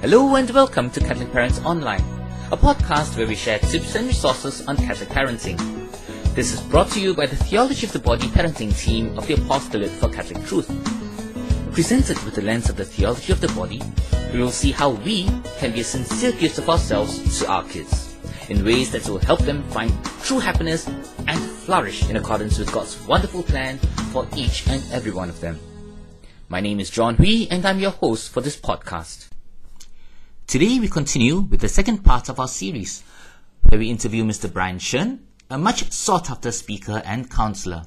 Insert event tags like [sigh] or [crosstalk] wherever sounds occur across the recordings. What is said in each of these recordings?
Hello and welcome to Catholic Parents Online, a podcast where we share tips and resources on Catholic parenting. This is brought to you by the Theology of the Body parenting team of the Apostolate for Catholic Truth. Presented with the lens of the theology of the body, we will see how we can be a sincere gift of ourselves to our kids in ways that will help them find true happiness and flourish in accordance with God's wonderful plan for each and every one of them. My name is John Hui and I'm your host for this podcast. Today we continue with the second part of our series, where we interview Mr. Bryan Shen, a much sought after speaker and counselor.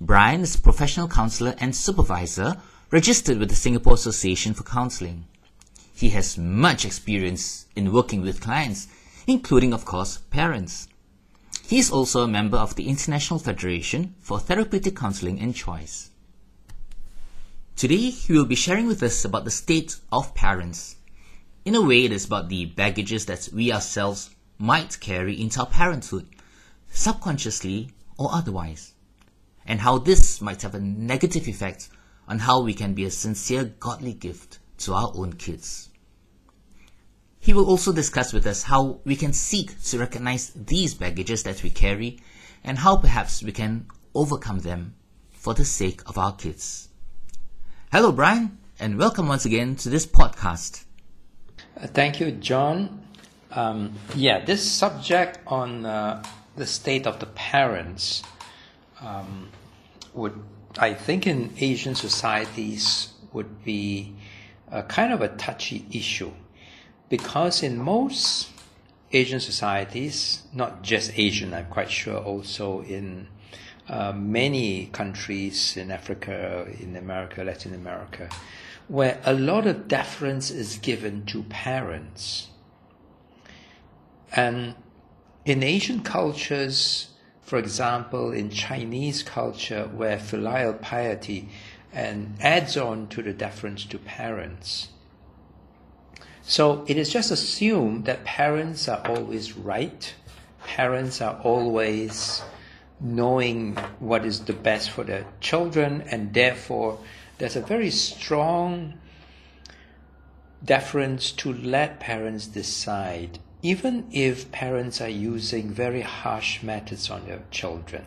Bryan is a professional counselor and supervisor registered with the Singapore Association for Counseling. He has much experience in working with clients, including, of course, parents. He is also a member of the International Federation for Therapeutic Counseling and Choice. Today, he will be sharing with us about the state of parents in a way, it is about the baggages that we ourselves might carry into our parenthood, subconsciously or otherwise, and how this might have a negative effect on how we can be a sincere godly gift to our own kids. He will also discuss with us how we can seek to recognize these baggages that we carry and how perhaps we can overcome them for the sake of our kids. Hello, Bryan, and welcome once again to this podcast. Uh, thank you, John. Um, yeah, this subject on uh, the state of the parents um, would, I think, in Asian societies would be a kind of a touchy issue because in most Asian societies, not just Asian, I'm quite sure, also in uh, many countries in Africa, in America, Latin America, where a lot of deference is given to parents. And in Asian cultures, for example, in Chinese culture, where filial piety and adds on to the deference to parents. So it is just assumed that parents are always right, parents are always knowing what is the best for their children, and therefore there's a very strong deference to let parents decide, even if parents are using very harsh methods on their children.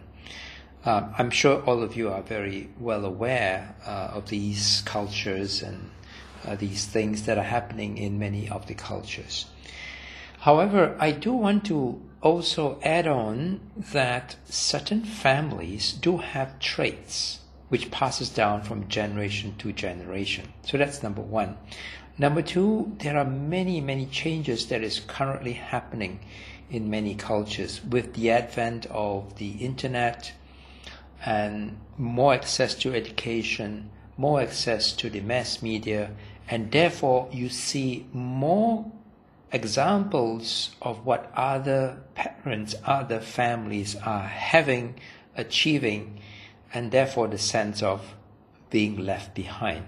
Uh, I'm sure all of you are very well aware uh, of these cultures and uh, these things that are happening in many of the cultures. However, I do want to also add on that certain families do have traits which passes down from generation to generation. So that's number one. Number two, there are many, many changes that is currently happening in many cultures with the advent of the internet and more access to education, more access to the mass media, and therefore you see more examples of what other parents, other families are having, achieving, and therefore the sense of being left behind.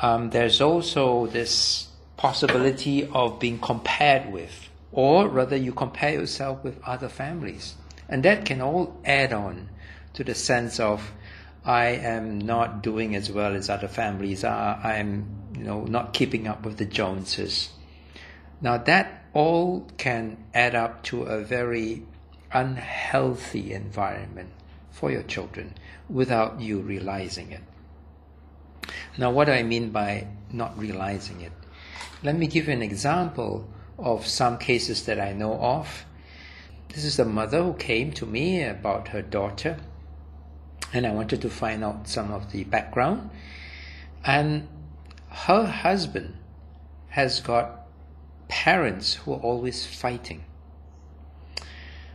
Um, there's also this possibility of being compared with, or rather, you compare yourself with other families. And that can all add on to the sense of I am not doing as well as other families are. I'm, you know, not keeping up with the Joneses. Now that all can add up to a very unhealthy environment for your children without you realizing it. Now, what do I mean by not realizing it? Let me give you an example of some cases that I know of. This is a mother who came to me about her daughter, and I wanted to find out some of the background. And her husband has got parents who are always fighting.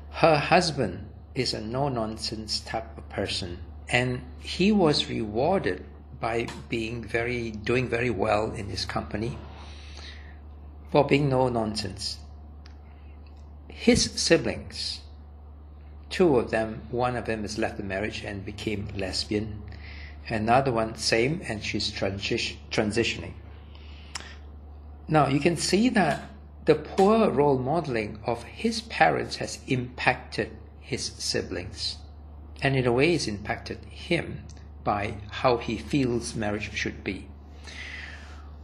Her husband is a no nonsense type of person, and he was rewarded by being very doing very well in his company for being no nonsense. His siblings, two of them, one of them has left the marriage and became lesbian, another one same and she's transi- transitioning. Now you can see that the poor role modeling of his parents has impacted his siblings. And in a way, it's impacted him by how he feels marriage should be.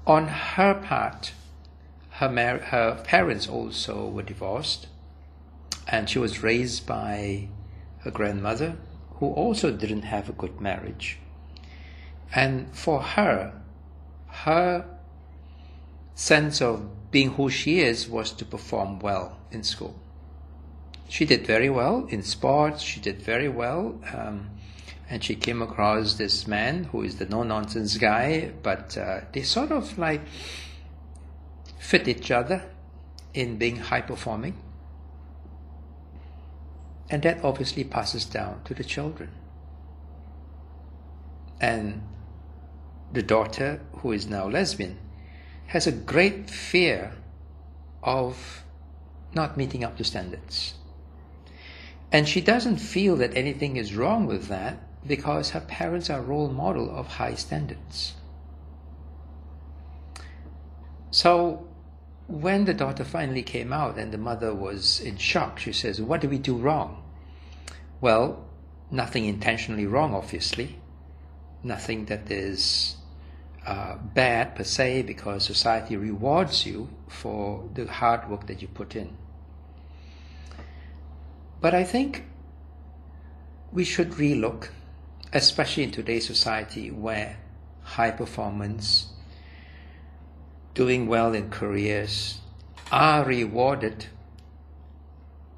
On her part, her, mar- her parents also were divorced, and she was raised by her grandmother, who also didn't have a good marriage. And for her, her sense of being who she is was to perform well in school. She did very well in sports, she did very well, um, and she came across this man who is the no nonsense guy, but uh, they sort of like fit each other in being high performing. And that obviously passes down to the children. And the daughter, who is now lesbian, has a great fear of not meeting up to standards. And she doesn't feel that anything is wrong with that because her parents are role model of high standards. So when the daughter finally came out and the mother was in shock, she says, What did we do wrong? Well, nothing intentionally wrong, obviously. Nothing that is uh, bad per se because society rewards you for the hard work that you put in. But I think we should relook, especially in today's society where high performance, doing well in careers are rewarded,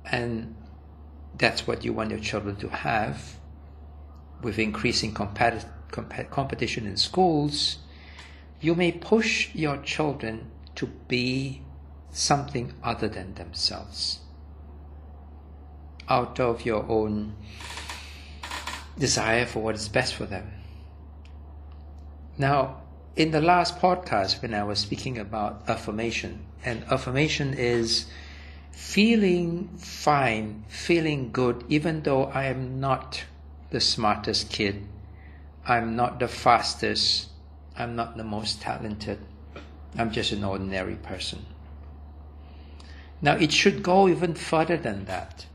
and that's what you want your children to have with increasing comp- competition in schools you may push your children to be something other than themselves out of your own desire for what is best for them. Now, in the last podcast, when I was speaking about affirmation, and affirmation is feeling fine, feeling good, even though I am not the smartest kid, I'm not the fastest, I'm not the most talented. I'm just an ordinary person. Now, it should go even further than that.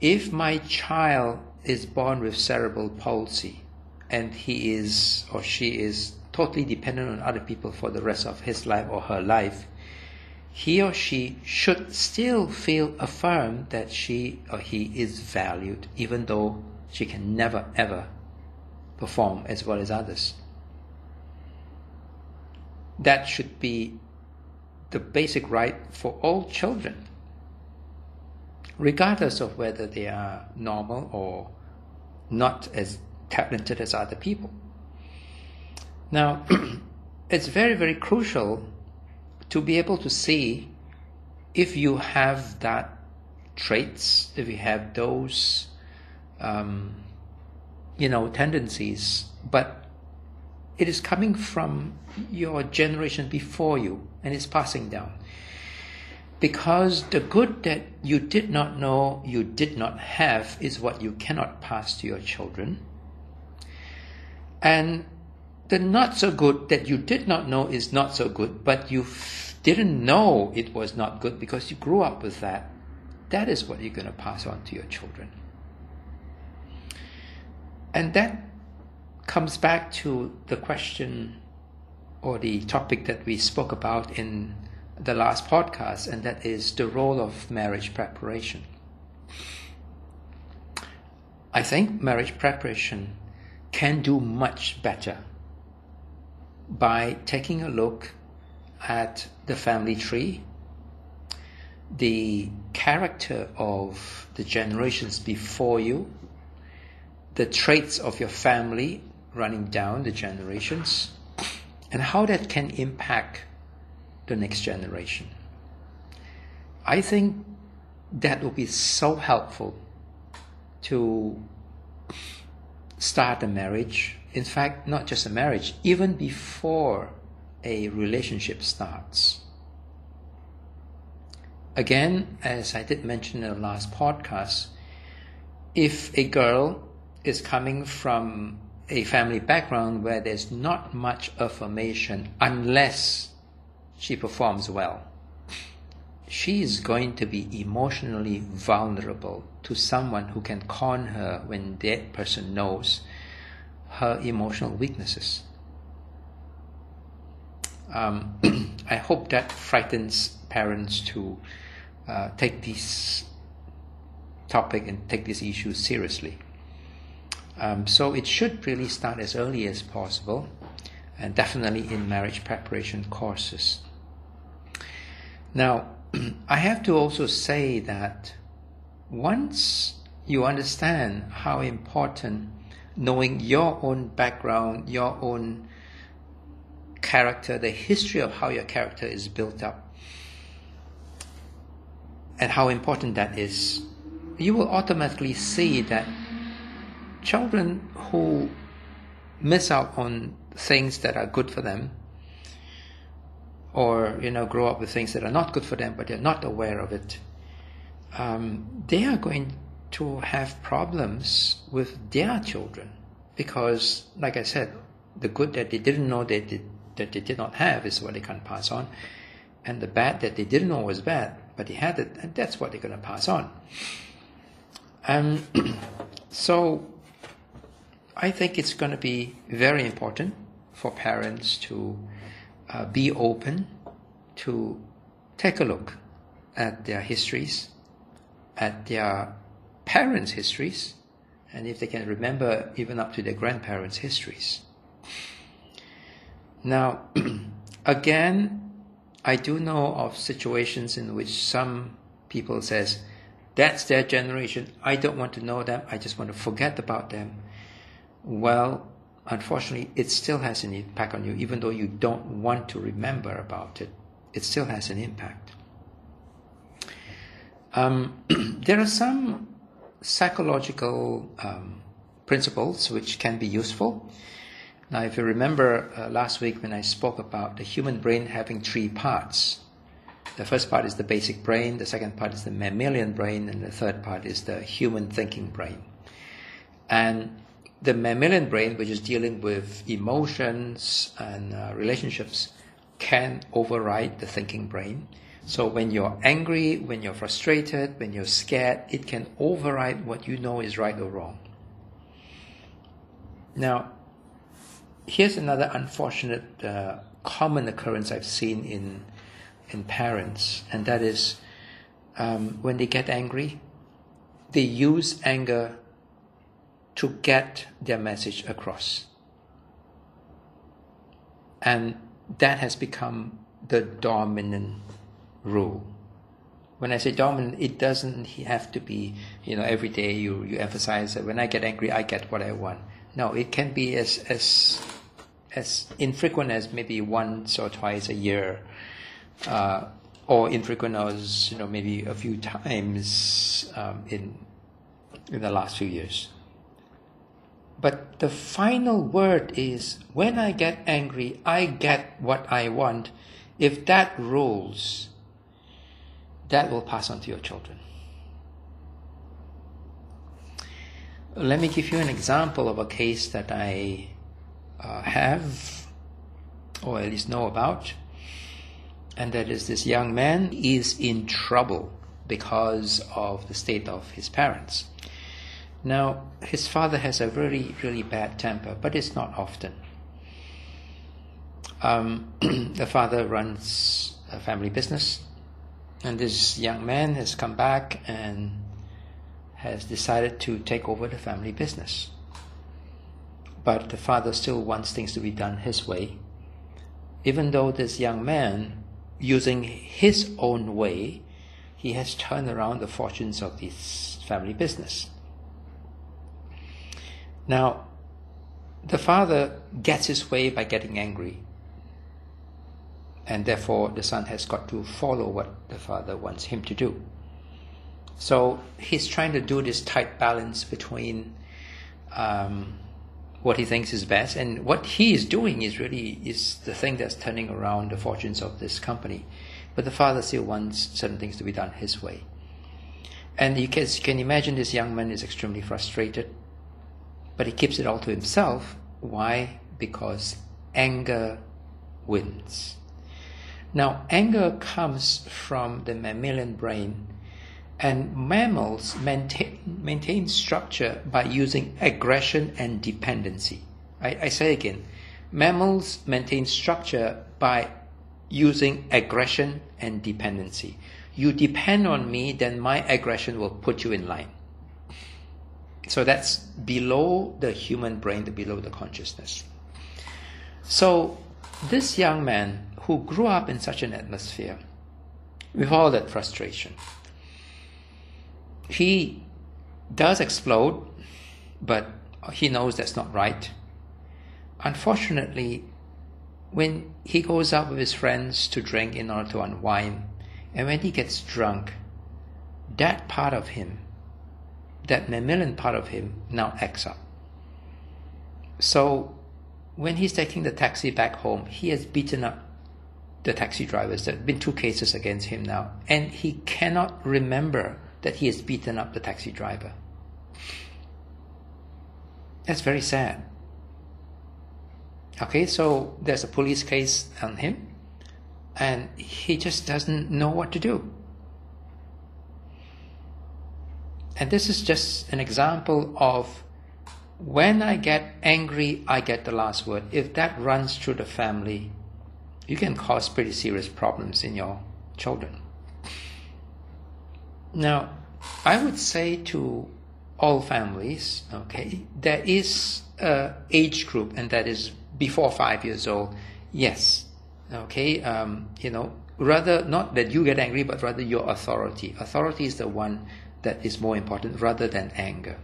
If my child is born with cerebral palsy and he is or she is totally dependent on other people for the rest of his life or her life, he or she should still feel affirmed that she or he is valued, even though she can never ever perform as well as others. That should be the basic right for all children, regardless of whether they are normal or not as talented as other people. Now, [clears throat] it's very, very crucial to be able to see if you have that traits, if you have those, um, you know, tendencies, but it is coming from your generation before you and it's passing down. Because the good that you did not know you did not have is what you cannot pass to your children. And the not so good that you did not know is not so good, but you didn't know it was not good because you grew up with that. That is what you're going to pass on to your children. And that comes back to the question or the topic that we spoke about in the last podcast, and that is the role of marriage preparation. I think marriage preparation can do much better by taking a look at the family tree, the character of the generations before you, the traits of your family running down the generations and how that can impact the next generation. I think that will be so helpful to start a marriage. In fact, not just a marriage, even before a relationship starts. Again, as I did mention in the last podcast, if a girl is coming from a family background where there's not much affirmation unless she performs well. She is going to be emotionally vulnerable to someone who can con her when that person knows her emotional weaknesses. Um, [clears throat] I hope that frightens parents to uh, take this topic and take this issue seriously. Um, so it should really start as early as possible, and definitely in marriage preparation courses. Now, [clears throat] I have to also say that once you understand how important knowing your own background, your own character, the history of how your character is built up, and how important that is, you will automatically see that children who miss out on things that are good for them or you know grow up with things that are not good for them but they're not aware of it um, they are going to have problems with their children because like i said the good that they didn't know they did, that they did not have is what they can pass on and the bad that they didn't know was bad but they had it and that's what they're going to pass on. And [clears throat] so i think it's going to be very important for parents to uh, be open to take a look at their histories, at their parents' histories, and if they can remember even up to their grandparents' histories. Now, [clears throat] again, I do know of situations in which some people says, that's their generation, I don't want to know them, I just want to forget about them. Well, unfortunately, it still has an impact on you, even though you don't want to remember about it. It still has an impact. Um, [clears throat] there are some psychological um, principles which can be useful. Now, if you remember uh, last week when I spoke about the human brain having three parts, the first part is the basic brain, the second part is the mammalian brain, and the third part is the human thinking brain. And the mammalian brain, which is dealing with emotions and uh, relationships, can override the thinking brain. So when you're angry, when you're frustrated, when you're scared, it can override what you know is right or wrong. Now, here's another unfortunate uh, common occurrence I've seen in in parents, and that is um, when they get angry, they use anger to get their message across. And that has become the dominant rule. When I say dominant, it doesn't have to be, you know, every day you, you emphasize that when I get angry, I get what I want. No, it can be as, as, as infrequent as maybe once or twice a year, uh, or infrequent as, you know, maybe a few times um, in, in the last few years. But the final word is when I get angry, I get what I want. If that rules, that will pass on to your children. Let me give you an example of a case that I uh, have, or at least know about, and that is this young man is in trouble because of the state of his parents. Now, his father has a really, really bad temper, but it's not often. Um, [clears throat] the father runs a family business, and this young man has come back and has decided to take over the family business. But the father still wants things to be done his way, even though this young man, using his own way, he has turned around the fortunes of this family business. Now, the father gets his way by getting angry, and therefore the son has got to follow what the father wants him to do. So he's trying to do this tight balance between um, what he thinks is best and what he is doing is really is the thing that's turning around the fortunes of this company. But the father still wants certain things to be done his way. And you can, you can imagine this young man is extremely frustrated but he keeps it all to himself. Why? Because anger wins. Now, anger comes from the mammalian brain, and mammals maintain, maintain structure by using aggression and dependency. I, I say again, mammals maintain structure by using aggression and dependency. You depend on me, then my aggression will put you in line. So that's below the human brain, below the consciousness. So this young man who grew up in such an atmosphere, with all that frustration, he does explode, but he knows that's not right. Unfortunately, when he goes out with his friends to drink in order to unwind, and when he gets drunk, that part of him, that mammalian part of him, now acts up. So when he's taking the taxi back home, he has beaten up the taxi drivers. There have been two cases against him now, and he cannot remember that he has beaten up the taxi driver. That's very sad. Okay, so there's a police case on him, and he just doesn't know what to do. And this is just an example of when I get angry, I get the last word. If that runs through the family, you can cause pretty serious problems in your children. Now, I would say to all families, okay, there is a age group, and that is before five years old. Yes, okay, um, you know, rather not that you get angry, but rather your authority. Authority is the one that is more important rather than anger.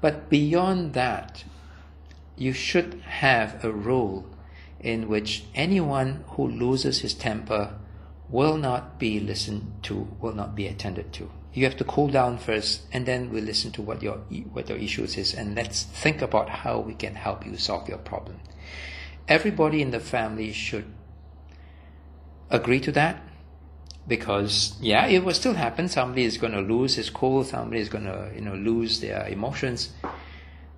But beyond that, you should have a rule in which anyone who loses his temper will not be listened to, will not be attended to. You have to cool down first, and then we listen to what your what your issues is, and let's think about how we can help you solve your problem. Everybody in the family should agree to that, because yeah, it will still happen. Somebody is going to lose his cool. Somebody is going to you know lose their emotions.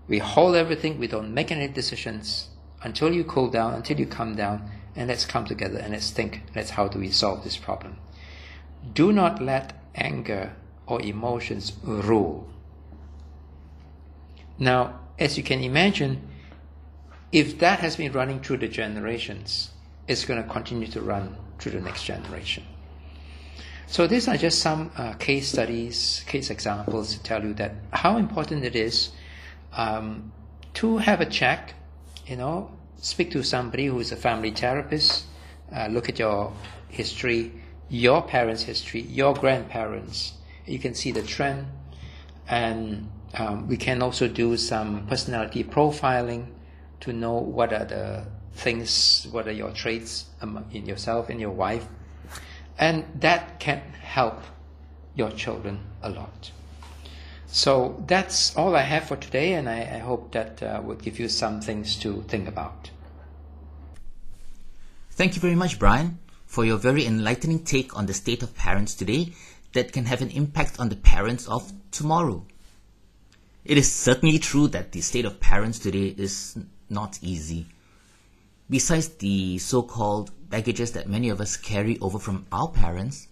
We hold everything. We don't make any decisions until you cool down, until you calm down, and let's come together and let's think. Let's how do we solve this problem. Do not let anger or emotions rule. Now, as you can imagine, if that has been running through the generations, it's going to continue to run through the next generation. So these are just some uh, case studies, case examples to tell you that how important it is um, to have a check, you know, speak to somebody who is a family therapist, uh, look at your history, your parents' history, your grandparents. You can see the trend, and um, we can also do some personality profiling to know what are the things, what are your traits in yourself and your wife and that can help your children a lot. So that's all I have for today, and I, I hope that uh, will give you some things to think about. Thank you very much, Bryan, for your very enlightening take on the state of parents today that can have an impact on the parents of tomorrow. It is certainly true that the state of parents today is not easy. Besides the so-called baggages that many of us carry over from our parents,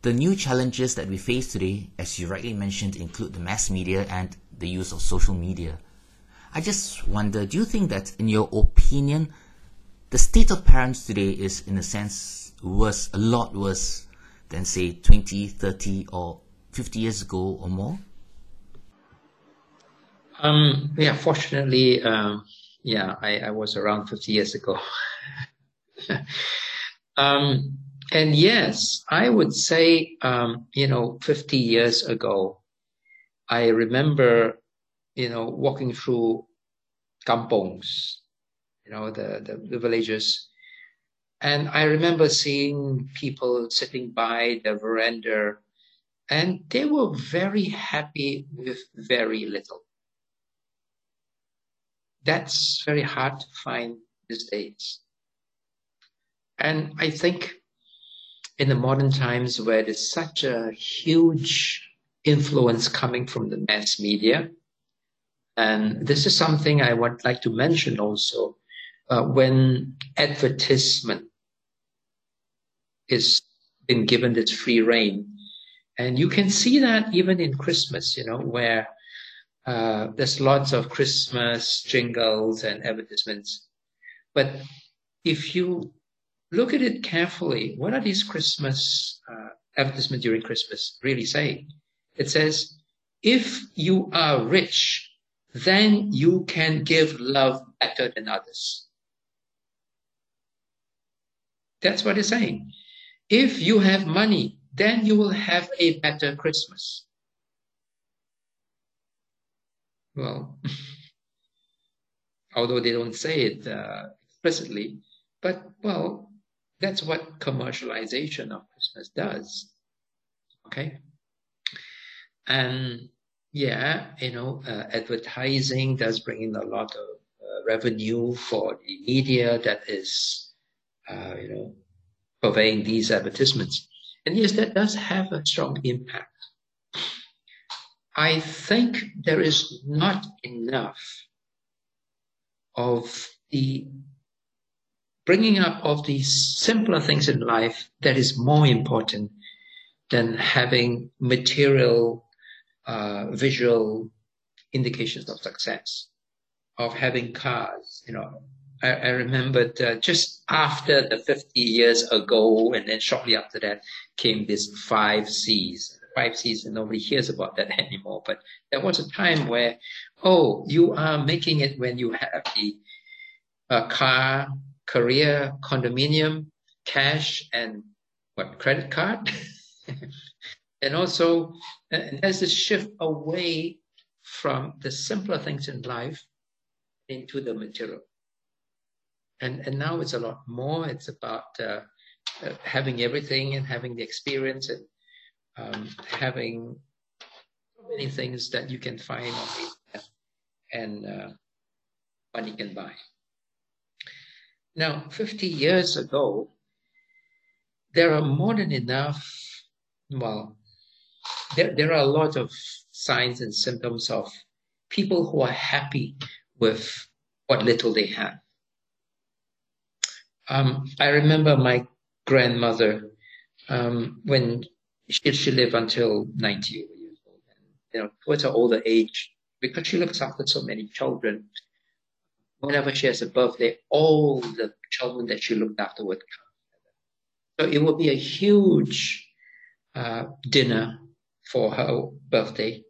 the new challenges that we face today, as you rightly mentioned, include the mass media and the use of social media. I just wonder, do you think that, in your opinion, the state of parents today is, in a sense, worse, a lot worse than, say, 20, 30, or 50 years ago or more? Um, yeah, fortunately, um, yeah, I, I was around 50 years ago. [laughs] um, and yes, I would say, um, you know, 50 years ago, I remember, you know, walking through kampongs, you know, the, the, the villages. And I remember seeing people sitting by the veranda and they were very happy with very little. That's very hard to find these days. And I think in the modern times where there's such a huge influence coming from the mass media, and this is something I would like to mention also, uh, when advertisement is been given its free reign. And you can see that even in Christmas, you know, where uh, there's lots of Christmas jingles and advertisements. But if you look at it carefully. What are these Christmas uh, advertisements during Christmas really saying? It says, if you are rich, then you can give love better than others. That's what it's saying. If you have money, then you will have a better Christmas. Well, [laughs] although they don't say it uh, explicitly, but well, that's what commercialization of Christmas does. Okay. And yeah, you know, uh, advertising does bring in a lot of uh, revenue for the media that is, uh, you know, purveying these advertisements. And yes, that does have a strong impact. I think there is not enough of the bringing up of these simpler things in life that is more important than having material, uh, visual indications of success, of having cars. You know, I, I remembered uh, just after the 50 years ago, and then shortly after that came this five C's. Five and nobody hears about that [laughs] anymore. But there was a time where, oh, you are making it when you have the uh, car, career, condominium, cash, and what credit card. [laughs] and also, uh, there's this shift away from the simpler things in life into the material. And, and now it's a lot more. It's about uh, uh, having everything and having the experience and um, having many things that you can find on the internet and uh, money can buy. Now, 50 years ago, there are more than enough, well, there, there are a lot of signs and symptoms of people who are happy with what little they have. Um, I remember my grandmother um, when she, she lived until 90 years old. And, you know, towards her older age, because she looks after so many children, whenever she has a birthday, all the children that she looked after would come. So it would be a huge uh, dinner for her birthday.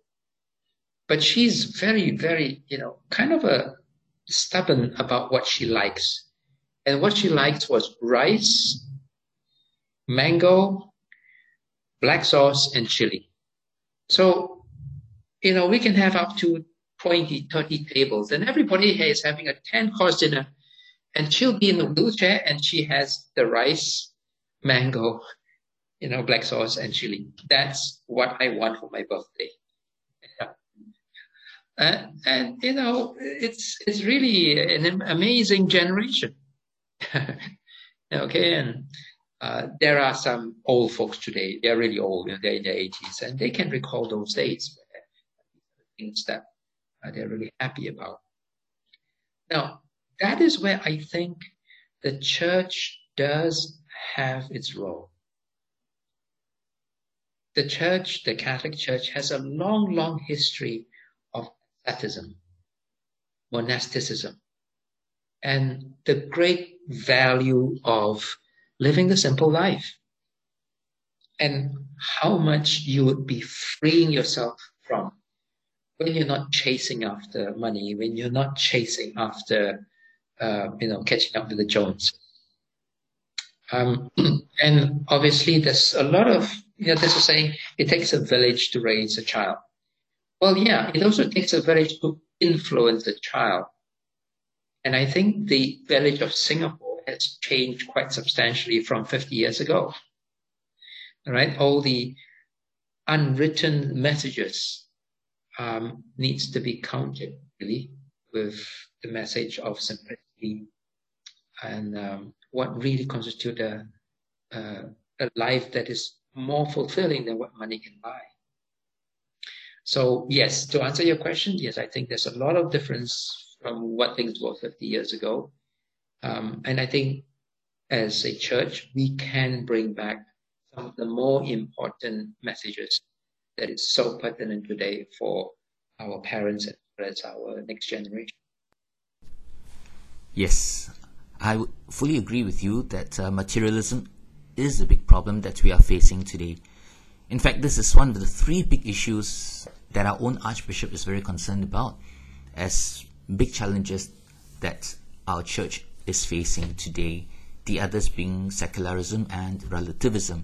But she's very, very, you know, kind of a stubborn about what she likes. And what she liked was rice, mango, black sauce, and chili. So, you know, we can have up to 20, 30 tables, and everybody is having a 10 course dinner. And she'll be in a wheelchair and she has the rice, mango, you know, black sauce, and chili. That's what I want for my birthday. Uh, and you know, it's it's really an amazing generation. [laughs] okay, and uh, there are some old folks today. They're really old. You know, they're in their 80s, and they can recall those days. Things that uh, they're really happy about. Now, that is where I think the church does have its role. The church, the Catholic Church, has a long, long history of asceticism, monasticism, and the great value of living the simple life and how much you would be freeing yourself from when you're not chasing after money, when you're not chasing after, uh, you know, catching up with the Jones. Um, [clears throat] and obviously, there's a lot of, you know, there's a saying, it takes a village to raise a child. Well, yeah, it also takes a village to influence a child. And I think the village of Singapore has changed quite substantially from 50 years ago. All right, all the unwritten messages um, needs to be counted really with the message of simplicity and um, what really constitutes a, a, a life that is more fulfilling than what money can buy. So yes, to answer your question, yes, I think there's a lot of difference from what things were 50 years ago. Um, and I think as a church, we can bring back some of the more important messages that is so pertinent today for our parents as well as our next generation. Yes, I fully agree with you that uh, materialism is a big problem that we are facing today. In fact, this is one of the three big issues that our own Archbishop is very concerned about as big challenges that our church is facing today, the others being secularism and relativism.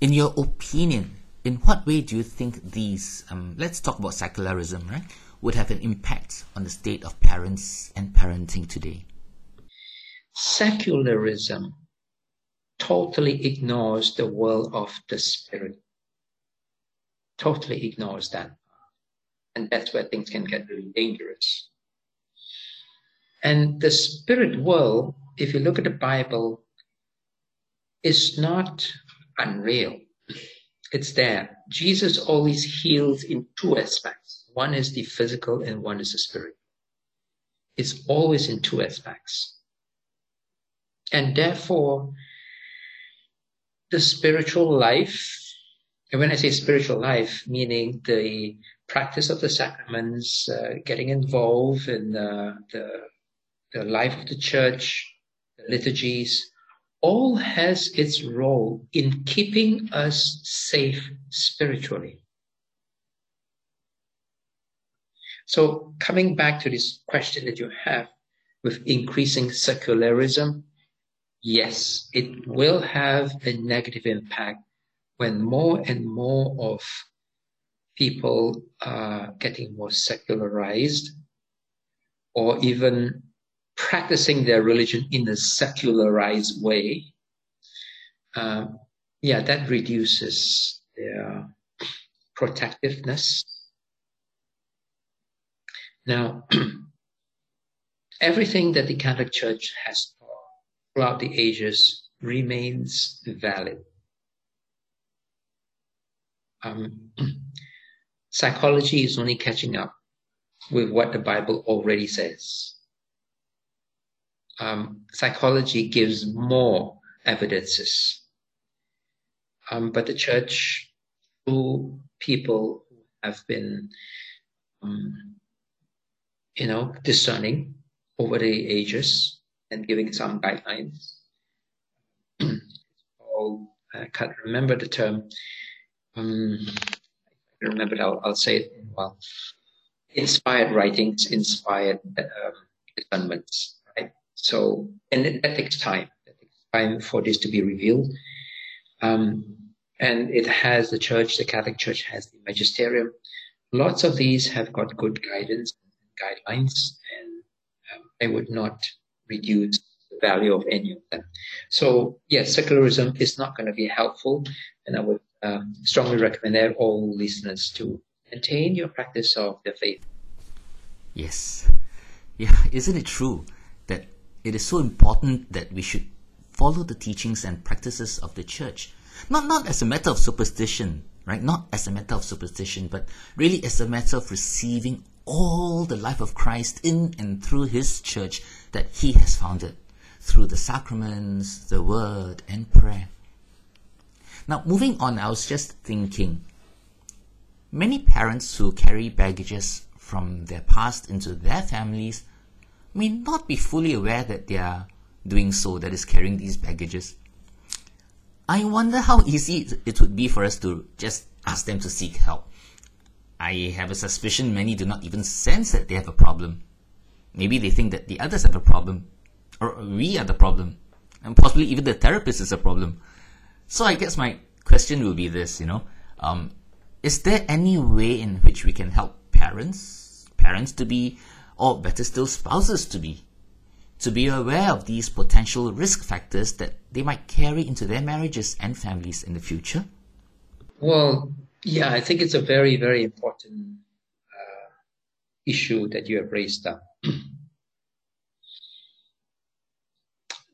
In your opinion, in what way do you think these, um, let's talk about secularism, right, would have an impact on the state of parents and parenting today? Secularism totally ignores the world of the spirit. Totally ignores that. And that's where things can get really dangerous. And the spirit world, if you look at the Bible, is not unreal. It's there. Jesus always heals in two aspects. One is the physical and one is the spirit. It's always in two aspects. And therefore, the spiritual life, and when I say spiritual life, meaning the practice of the sacraments, uh, getting involved in uh, the the life of the church, the liturgies, all has its role in keeping us safe spiritually. So, coming back to this question that you have with increasing secularism, yes, it will have a negative impact when more and more of people are getting more secularized or even practicing their religion in a secularized way, um, yeah, that reduces their protectiveness. Now, [clears throat] everything that the Catholic Church has taught throughout the ages remains valid. Um, [clears throat] psychology is only catching up with what the Bible already says um, psychology gives more evidences. Um, but the church, through people who have been, um, you know, discerning over the ages and giving some guidelines. [clears throat] all, I can't remember the term. Um, remember, I'll, I'll say it well. Inspired writings, inspired um, discernments so, and that takes time. That takes time for this to be revealed. Um, and it has the church, the Catholic Church has the magisterium. Lots of these have got good guidance and guidelines, and um, I would not reduce the value of any of them. So, yes, secularism is not going to be helpful, and I would um, strongly recommend all listeners to maintain your practice of the faith. Yes. Yeah, isn't it true that it is so important that we should follow the teachings and practices of the church. Not, not as a matter of superstition, right? Not as a matter of superstition, but really as a matter of receiving all the life of Christ in and through his church that he has founded through the sacraments, the word, and prayer. Now, moving on, I was just thinking many parents who carry baggages from their past into their families may not be fully aware that they are doing so, that is carrying these baggages. I wonder how easy it would be for us to just ask them to seek help. I have a suspicion many do not even sense that they have a problem. Maybe they think that the others have a problem, or we are the problem, and possibly even the therapist is a problem. So I guess my question will be this, you know, um, is there any way in which we can help parents, parents to be or better still spouses to be, to be aware of these potential risk factors that they might carry into their marriages and families in the future? Well, yeah, I think it's a very, very important uh, issue that you have raised up. [clears throat]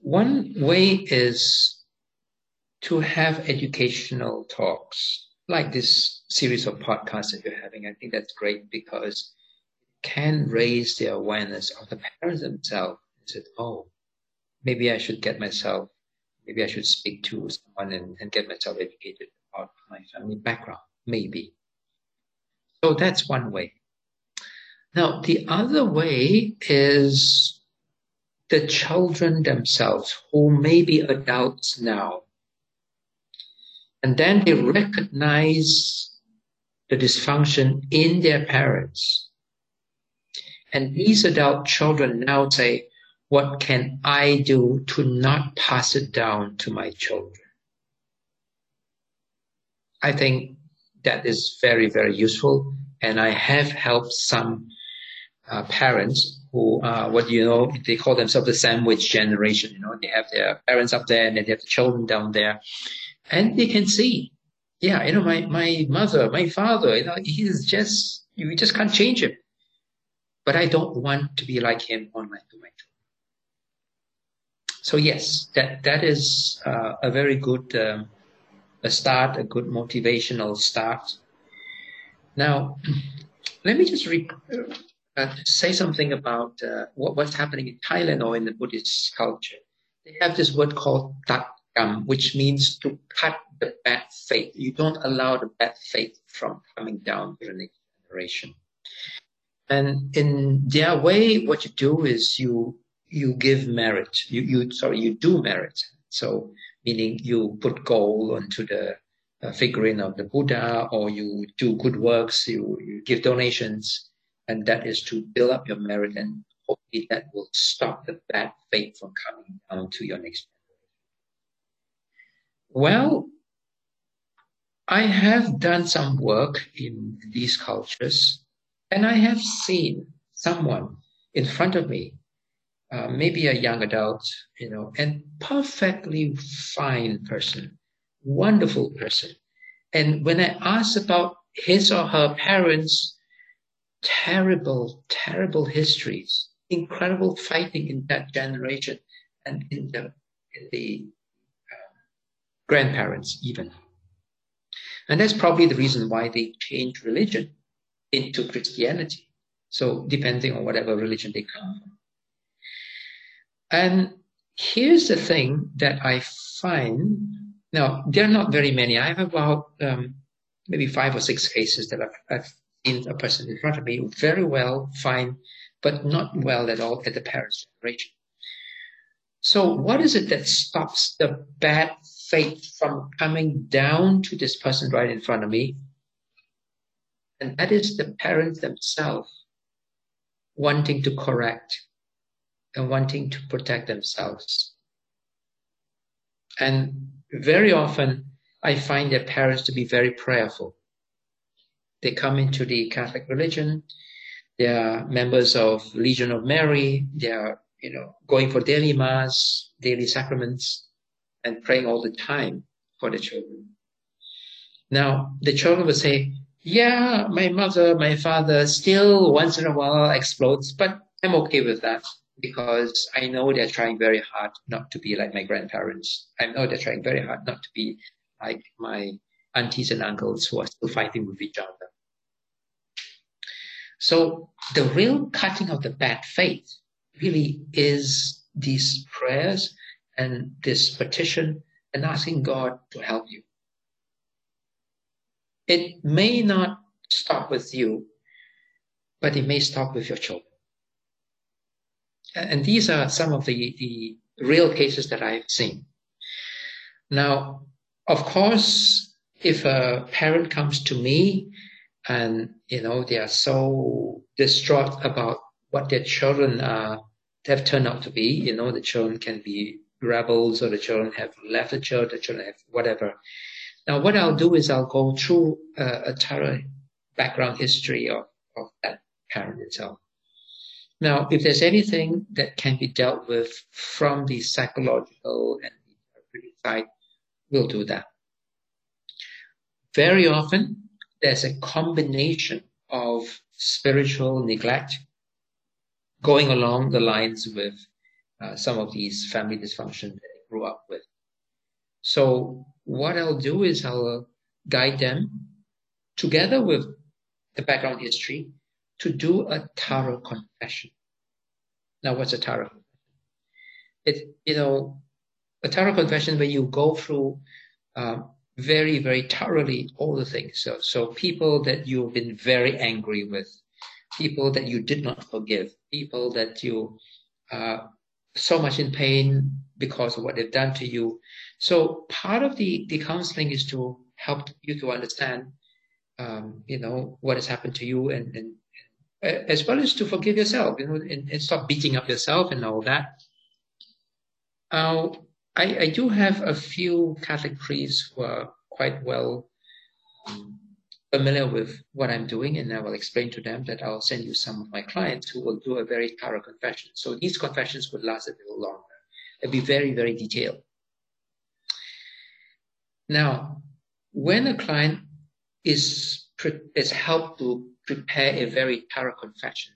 One way is to have educational talks like this series of podcasts that you're having. I think that's great because can raise the awareness of the parents themselves and said, oh, maybe I should get myself, maybe I should speak to someone and, and get myself educated about my family background, maybe. So that's one way. Now, the other way is the children themselves who may be adults now. And then they recognize the dysfunction in their parents. And these adult children now say, what can I do to not pass it down to my children? I think that is very, very useful. And I have helped some uh, parents who are what you know they call themselves the sandwich generation. You know, they have their parents up there and they have the children down there, and they can see, yeah, you know, my my mother, my father, you know, he's just you just can't change him. But I don't want to be like him on my to. So yes, that that is uh, a very good um, a start, a good motivational start. Now, let me just re- uh, say something about uh, what, what's happening in Thailand or in the Buddhist culture. They have this word called tatkam, which means to cut the bad faith. You don't allow the bad faith from coming down to the next generation. And in their way, what you do is you you give merit. You you sorry you do merit. So meaning you put gold onto the uh, figurine of the Buddha, or you do good works, you, you give donations, and that is to build up your merit and hopefully that will stop the bad fate from coming down to your next. Well, I have done some work in these cultures and I have seen someone in front of me, uh, maybe a young adult, you know, and perfectly fine person, wonderful person. And when I asked about his or her parents, terrible, terrible histories, incredible fighting in that generation and in the, in the uh, grandparents even. And that's probably the reason why they changed religion into Christianity. So depending on whatever religion they come from. And here's the thing that I find. Now, there are not very many. I have about um, maybe five or six cases that I've, I've in a person in front of me very well, fine, but not well at all at the parents' generation. So what is it that stops the bad faith from coming down to this person right in front of me? And that is the parents themselves wanting to correct and wanting to protect themselves. And very often I find their parents to be very prayerful they come into the Catholic religion. They are members of Legion of Mary. They are, you know, going for daily mass, daily sacraments, and praying all the time for the children. Now, the children will say, yeah, my mother, my father still once in a while explodes, but I'm okay with that because I know they're trying very hard not to be like my grandparents. I know they're trying very hard not to be like my aunties and uncles who are still fighting with each other. So the real cutting of the bad faith really is these prayers and this petition and asking God to help you. It may not stop with you, but it may stop with your children. And these are some of the, the real cases that I've seen. Now, of course, if a parent comes to me and you know they are so distraught about what their children uh, have turned out to be. You know, the children can be rebels, or the children have left the church, the children have whatever. Now, what I'll do is I'll go through uh, a thorough background history of, of that parent itself. Now, if there's anything that can be dealt with from the psychological and the therapeutic side, we'll do that. Very often, there's a combination of spiritual neglect going along the lines with uh, some of these family dysfunction that they grew up with. So what I'll do is I'll guide them together with the background history to do a thorough confession. Now, what's a thorough confession? It, you know, a thorough confession where you go through um, very, very thoroughly all the things. So, so people that you've been very angry with, people that you did not forgive, people that you uh, so much in pain because of what they've done to you. So part of the, the counseling is to help you to understand, um, you know, what has happened to you and, and, as well as to forgive yourself, you know, and, and stop beating up yourself and all that. I, I do have a few Catholic priests who are quite well um, familiar with what I'm doing, and I will explain to them that I'll send you some of my clients who will do a very thorough confession. So these confessions would last a little longer. It'll be very, very detailed. Now, when a client is, is helped to prepare a very thorough confession,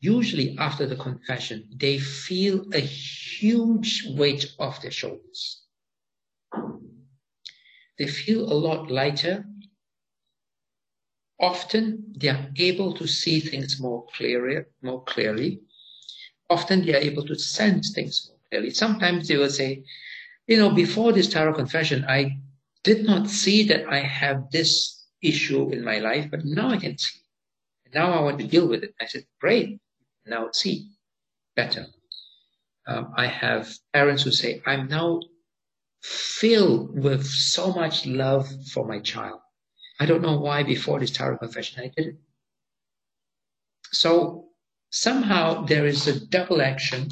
usually after the confession, they feel a huge weight off their shoulders. They feel a lot lighter. Often they are able to see things more clearly, more clearly. Often they are able to sense things more clearly. Sometimes they will say, you know, before this thorough confession, I did not see that I have this issue in my life, but now I can see. Now I want to deal with it. I said, great now see better. Um, I have parents who say, I'm now filled with so much love for my child. I don't know why before this thorough confession I did it. So somehow there is a double action,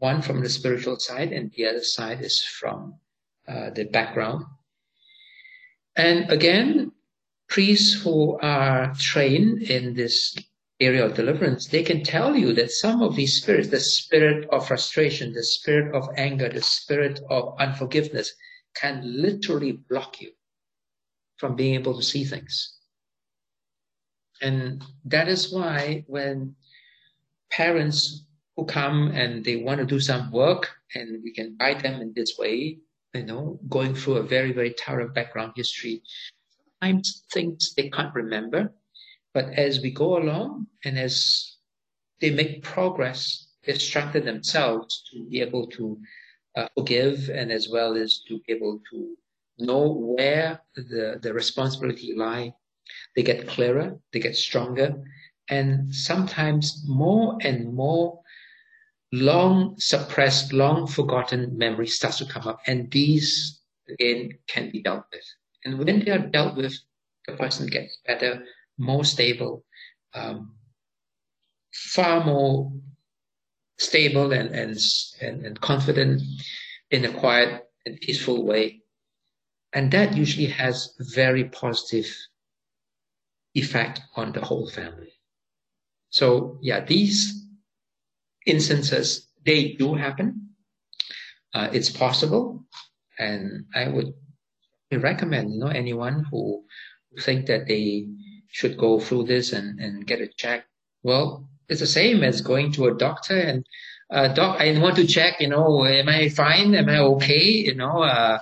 one from the spiritual side and the other side is from uh, the background. And again, priests who are trained in this area of deliverance, they can tell you that some of these spirits, the spirit of frustration, the spirit of anger, the spirit of unforgiveness, can literally block you from being able to see things. And that is why when parents who come and they want to do some work and we can guide them in this way, you know, going through a very, very thorough background history, sometimes things they can't remember but as we go along and as they make progress, they strengthen themselves to be able to uh, forgive and as well as to be able to know where the, the responsibility lie. They get clearer, they get stronger, and sometimes more and more long suppressed, long forgotten memory starts to come up. And these again can be dealt with. And when they are dealt with, the person gets better, more stable, um, far more stable and, and, and, and confident in a quiet and peaceful way. And that usually has very positive effect on the whole family. So yeah, these instances, they do happen. Uh, it's possible. And I would recommend, you know, anyone who think that they should go through this and, and get a check. Well, it's the same as going to a doctor and uh, doc, I want to check, you know, am I fine? Am I okay? You know, uh,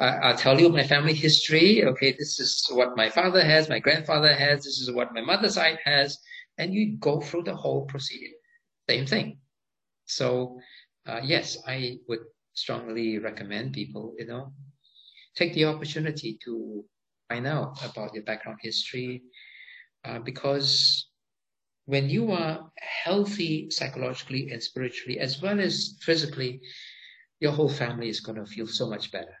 I, will tell you my family history. Okay, this is what my father has, my grandfather has, this is what my mother's side has, and you go through the whole procedure. Same thing. So, uh, yes, I would strongly recommend people, you know, take the opportunity to find out about your background history, uh, because when you are healthy psychologically and spiritually, as well as physically, your whole family is going to feel so much better.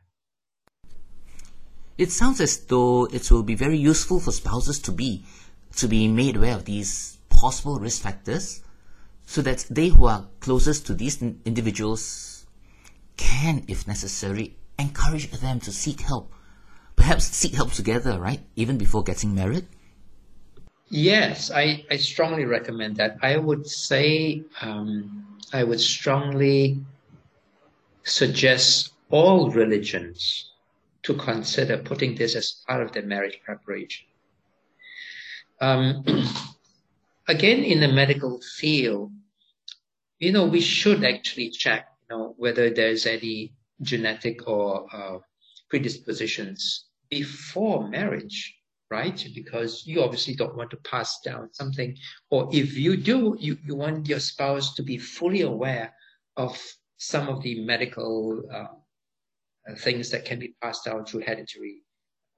It sounds as though it will be very useful for spouses to be to be made aware of these possible risk factors so that they who are closest to these individuals can, if necessary, encourage them to seek help. Perhaps seek help together, right? Even before getting married? Yes, I, I strongly recommend that. I would say um, I would strongly suggest all religions to consider putting this as part of their marriage preparation. Um, [clears throat] again, in the medical field, you know, we should actually check, you know, whether there's any genetic or uh, predispositions before marriage right? Because you obviously don't want to pass down something. Or if you do, you, you want your spouse to be fully aware of some of the medical uh, things that can be passed down through hereditary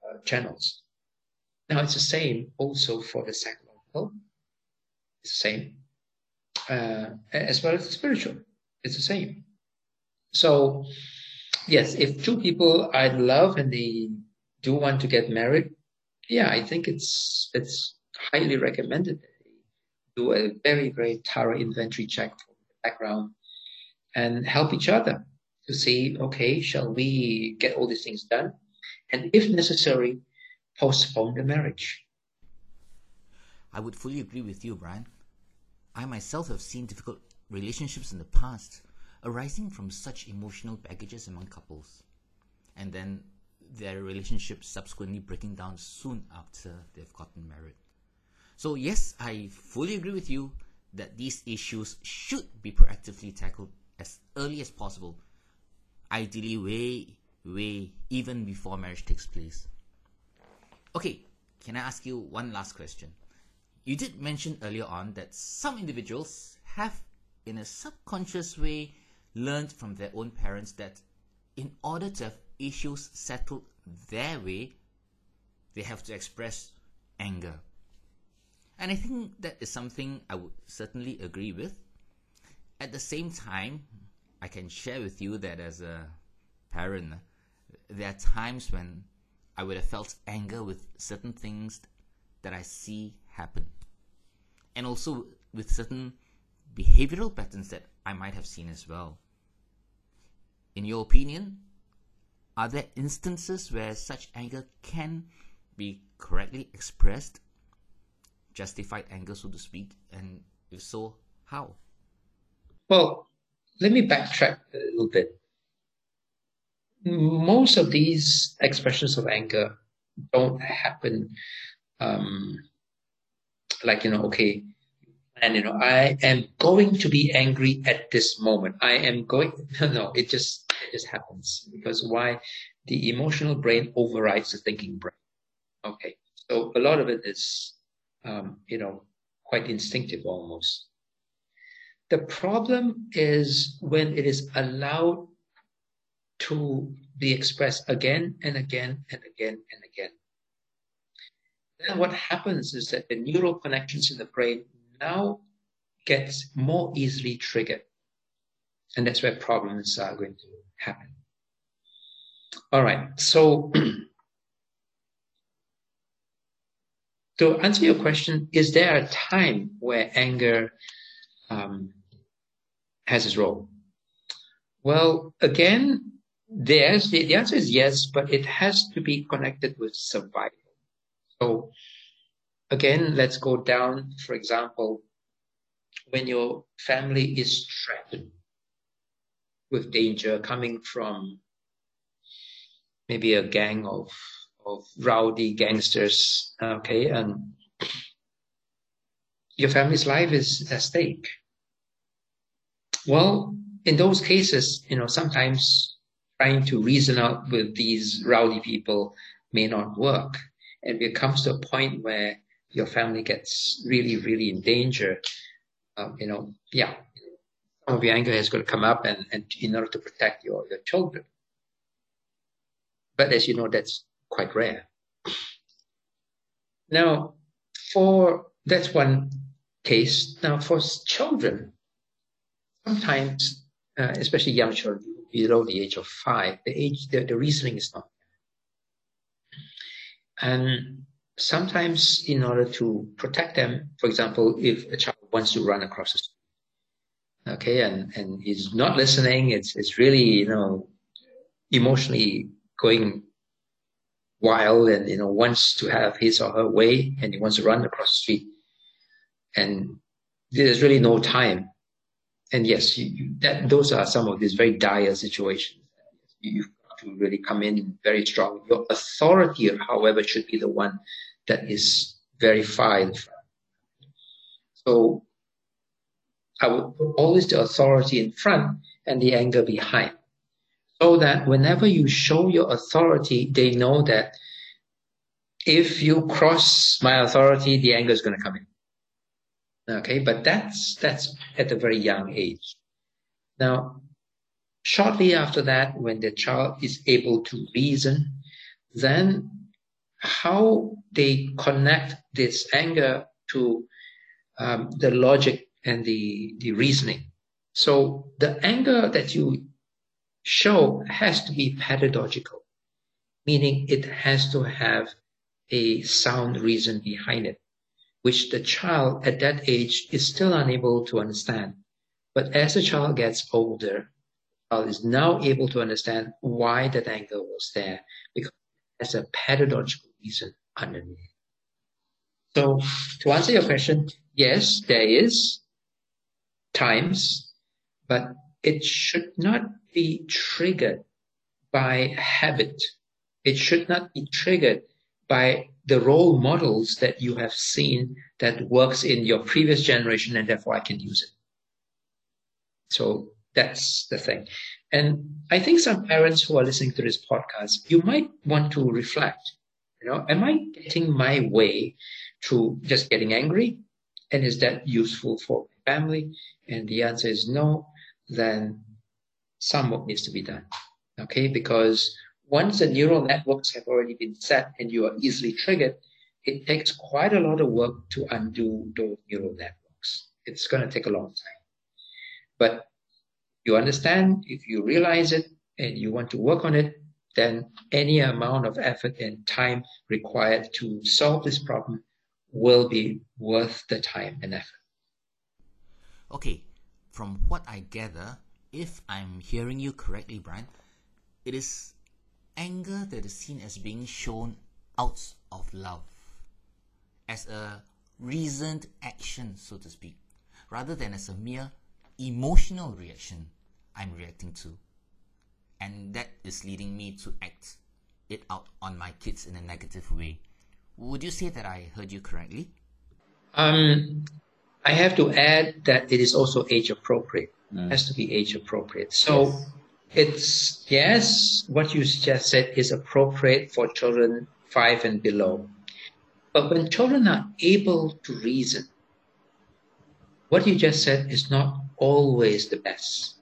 uh, channels. Now, it's the same also for the psychological. It's the same. Uh, as well as spiritual. it's the same. So, yes, if two people in love and they do want to get married, yeah, I think it's it's highly recommended that they do a very very thorough inventory check for the background and help each other to see, okay, shall we get all these things done, and if necessary, postpone the marriage. I would fully agree with you, Bryan. I myself have seen difficult relationships in the past arising from such emotional baggages among couples, and then their relationship subsequently breaking down soon after they've gotten married. So, yes, I fully agree with you that these issues should be proactively tackled as early as possible, ideally, way, way even before marriage takes place. Okay, can I ask you one last question? You did mention earlier on that some individuals have, in a subconscious way, learned from their own parents that in order to have issues settled their way, they have to express anger. And I think that is something I would certainly agree with. At the same time, I can share with you that as a parent, there are times when I would have felt anger with certain things that I see happen. And also with certain behavioral patterns that I might have seen as well. In your opinion, are there instances where such anger can be correctly expressed? Justified anger, so to speak? And if so, how? Well, let me backtrack a little bit. Most of these expressions of anger don't happen um, like, you know, okay, and you know, I am going to be angry at this moment. I am going, [laughs] no, it just it just happens because why? The emotional brain overrides the thinking brain. Okay, so a lot of it is, um, you know, quite instinctive almost. The problem is when it is allowed to be expressed again and again and again and again. Then what happens is that the neural connections in the brain now gets more easily triggered. And that's where problems are going to happen. All right. So [clears throat] to answer your question, is there a time where anger um, has its role? Well, again, there's the, the answer is yes, but it has to be connected with survival. So again, let's go down, for example, when your family is threatened with danger coming from maybe a gang of of rowdy gangsters, okay, and your family's life is at stake. Well, in those cases, you know, sometimes trying to reason out with these rowdy people may not work. And it comes to a point where your family gets really, really in danger. Uh, you know, yeah, some of your anger has got to come up and, and in order to protect your, your children. But as you know, that's quite rare. Now, for that's one case. Now, for children, sometimes, uh, especially young children below the age of five, the age the, the reasoning is not. And sometimes, in order to protect them, for example, if a child wants to run across the street, okay, and and he's not listening, it's it's really you know emotionally going wild and you know wants to have his or her way and he wants to run across the street. And there's really no time. And yes you, you, that those are some of these very dire situations. Got to really come in very strong your authority however should be the one that is very far so i would put always the authority in front and the anger behind so that whenever you show your authority, they know that if you cross my authority, the anger is going to come in. Okay, but that's that's at a very young age. Now, shortly after that, when the child is able to reason, then how they connect this anger to um, the logic and the, the reasoning So the anger that you show has to be pedagogical, meaning it has to have a sound reason behind it, which the child at that age is still unable to understand. But as the child gets older, is now able to understand why that anger was there because there's a pedagogical reason underneath. So to answer your question, yes, there is times, but it should not be triggered by habit. It should not be triggered by the role models that you have seen that works in your previous generation and therefore I can use it. So that's the thing. And I think some parents who are listening to this podcast, you might want to reflect, you know, am I getting my way through just getting angry? And is that useful for my family? And the answer is no, then some work needs to be done. Okay, because once the neural networks have already been set and you are easily triggered, it takes quite a lot of work to undo those neural networks. It's going to take a long time. But you understand, if you realize it and you want to work on it, then any amount of effort and time required to solve this problem will be worth the time and effort. Okay, from what I gather, if I'm hearing you correctly, Bryan, it is anger that is seen as being shown out of love, as a reasoned action, so to speak, rather than as a mere emotional reaction I'm reacting to. And that is leading me to act it out on my kids in a negative way. Would you say that I heard you correctly? Um, I have to add that it is also age appropriate. Mm. It has to be age appropriate. So yes. it's yes, what you just said is appropriate for children five and below. But when children are able to reason, what you just said is not always the best.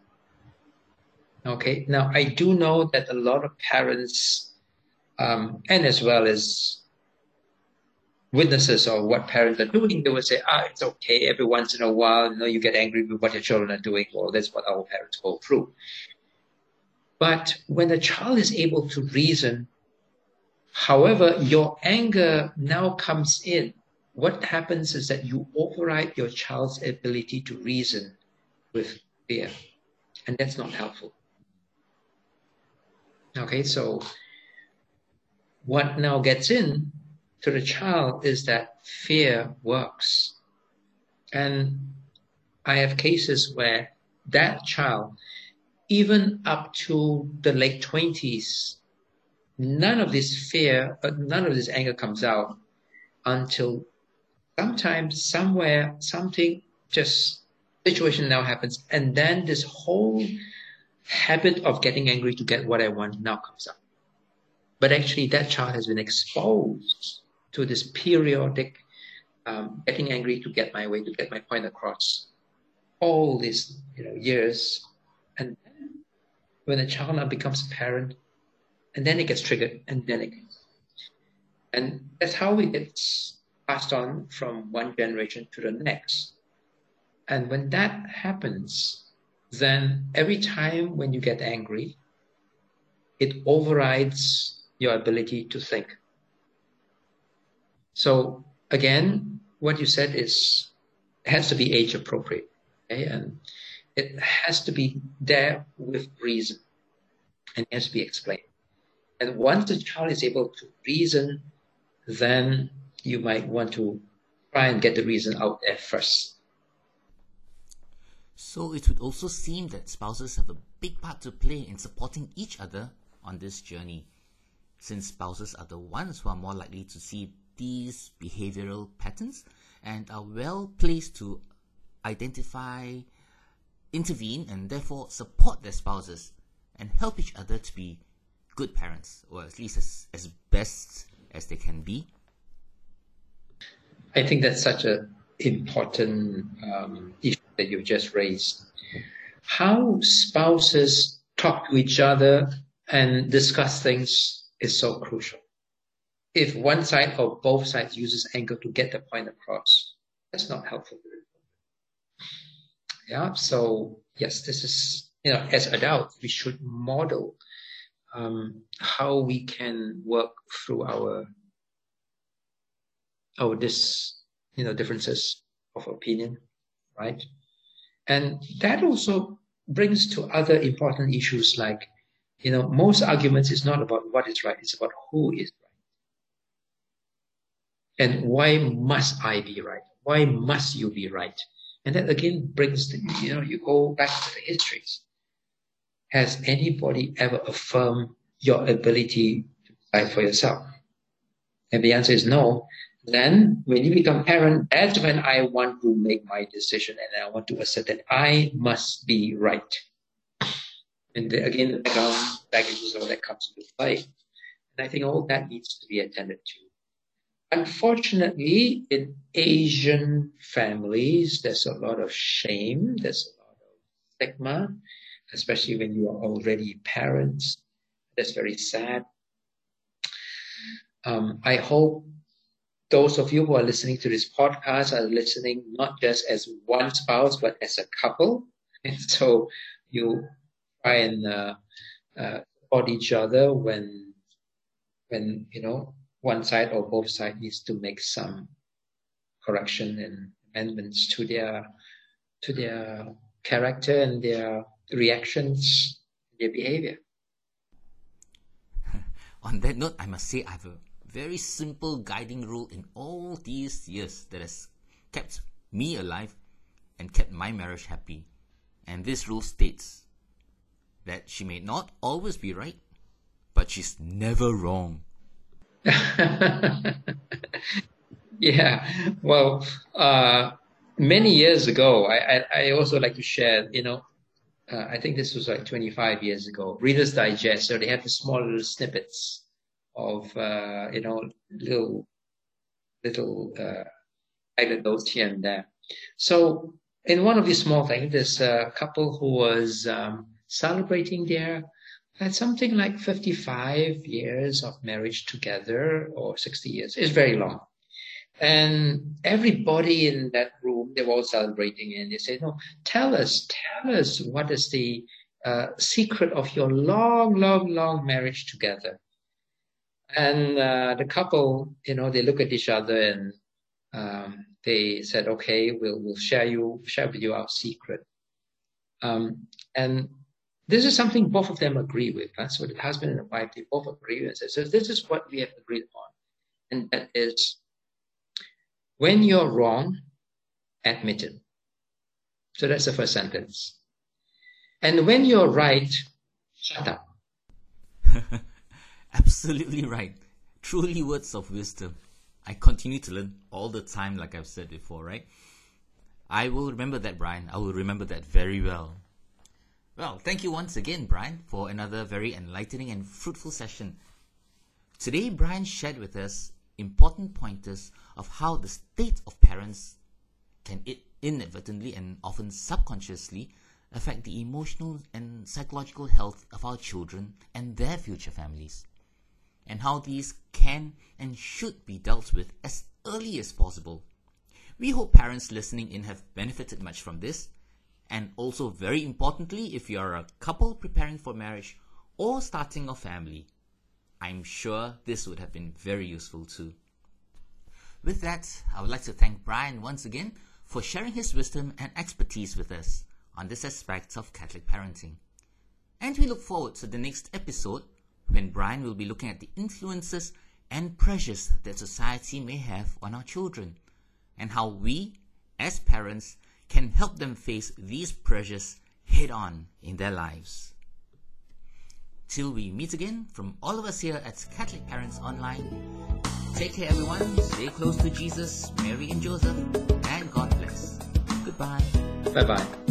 Okay, now I do know that a lot of parents, um, and as well as witnesses of what parents are doing, they will say, ah, it's okay. Every once in a while, you know, you get angry with what your children are doing. Well, that's what our parents go through. But when a child is able to reason, however, your anger now comes in. What happens is that you override your child's ability to reason with fear. And that's not helpful. Okay, so what now gets in to the child is that fear works. And I have cases where that child, even up to the late 20s, none of this fear, none of this anger comes out until sometimes, somewhere, something just situation now happens. And then this whole habit of getting angry to get what I want now comes up. But actually, that child has been exposed to this periodic um, getting angry to get my way, to get my point across, all these you know years, and when a child now becomes a parent, and then it gets triggered, and then it gets, and that's how it gets passed on from one generation to the next. And when that happens, then every time when you get angry, it overrides your ability to think. So again, what you said is has to be age appropriate, okay? and it has to be there with reason, and it has to be explained. And once the child is able to reason, then you might want to try and get the reason out there first. So it would also seem that spouses have a big part to play in supporting each other on this journey, since spouses are the ones who are more likely to see these behavioral patterns and are well placed to identify, intervene, and therefore support their spouses and help each other to be good parents, or at least as, as best as they can be. I think that's such an important um, issue that you've just raised. How spouses talk to each other and discuss things is so crucial if one side or both sides uses anger to get the point across, that's not helpful. Yeah, so yes, this is, you know, as adults, we should model um, how we can work through our our this you know differences of opinion, right? And that also brings to other important issues like, you know, most arguments is not about what is right, it's about who is right. And why must I be right? Why must you be right? And that again brings the, you know, you go back to the histories. Has anybody ever affirmed your ability to decide for yourself? And the answer is no. Then when you become parent, that's when I want to make my decision and I want to assert that I must be right. And again, the background baggages all that comes into play. And I think all that needs to be attended to. Unfortunately, in Asian families, there's a lot of shame, there's a lot of stigma, especially when you are already parents. That's very sad. Um, I hope those of you who are listening to this podcast are listening not just as one spouse, but as a couple. [laughs] And so you try and uh, uh, support each other when, when, you know, one side or both sides needs to make some correction and amendments to their, to their character and their reactions, their behavior. [laughs] On that note, I must say I have a very simple guiding rule in all these years that has kept me alive and kept my marriage happy. And this rule states that she may not always be right, but she's never wrong. [laughs] yeah, well, uh, many years ago, I, I, I, also like to share, you know, uh, I think this was like 25 years ago, Reader's Digest, so they had the small little snippets of uh, you know little little uh, anecdotes here and there. So in one of these small things, there's a couple who was um, celebrating their had something like 55 years of marriage together or 60 years. It's very long. And everybody in that room, they were all celebrating and they said, no, tell us, tell us what is the uh, secret of your long, long, long marriage together. And uh, the couple, you know, they look at each other and um, they said, "Okay, we'll we'll share you share with you our secret." Um, and this is something both of them agree with. Right? So the husband and the wife they both agree with. So this is what we have agreed upon, and that is, when you're wrong, admit it. So that's the first sentence. And when you're right, shut up. [laughs] Absolutely [laughs] right. Truly words of wisdom. I continue to learn all the time, like I've said before, right? I will remember that, Bryan. I will remember that very well. Well, thank you once again, Bryan, for another very enlightening and fruitful session. Today, Bryan shared with us important pointers of how the state of parents can inadvertently and often subconsciously affect the emotional and psychological health of our children and their future families and how these can and should be dealt with as early as possible. We hope parents listening in have benefited much from this, and also very importantly, if you are a couple preparing for marriage or starting a family, I'm sure this would have been very useful too. With that, I would like to thank Bryan once again for sharing his wisdom and expertise with us on this aspect of Catholic parenting. And we look forward to the next episode when Bryan will be looking at the influences and pressures that society may have on our children, and how we, as parents, can help them face these pressures head on in their lives. Till we meet again, from all of us here at Catholic Parents Online, take care everyone, stay close to Jesus, Mary and Joseph, and God bless. Goodbye. Bye bye.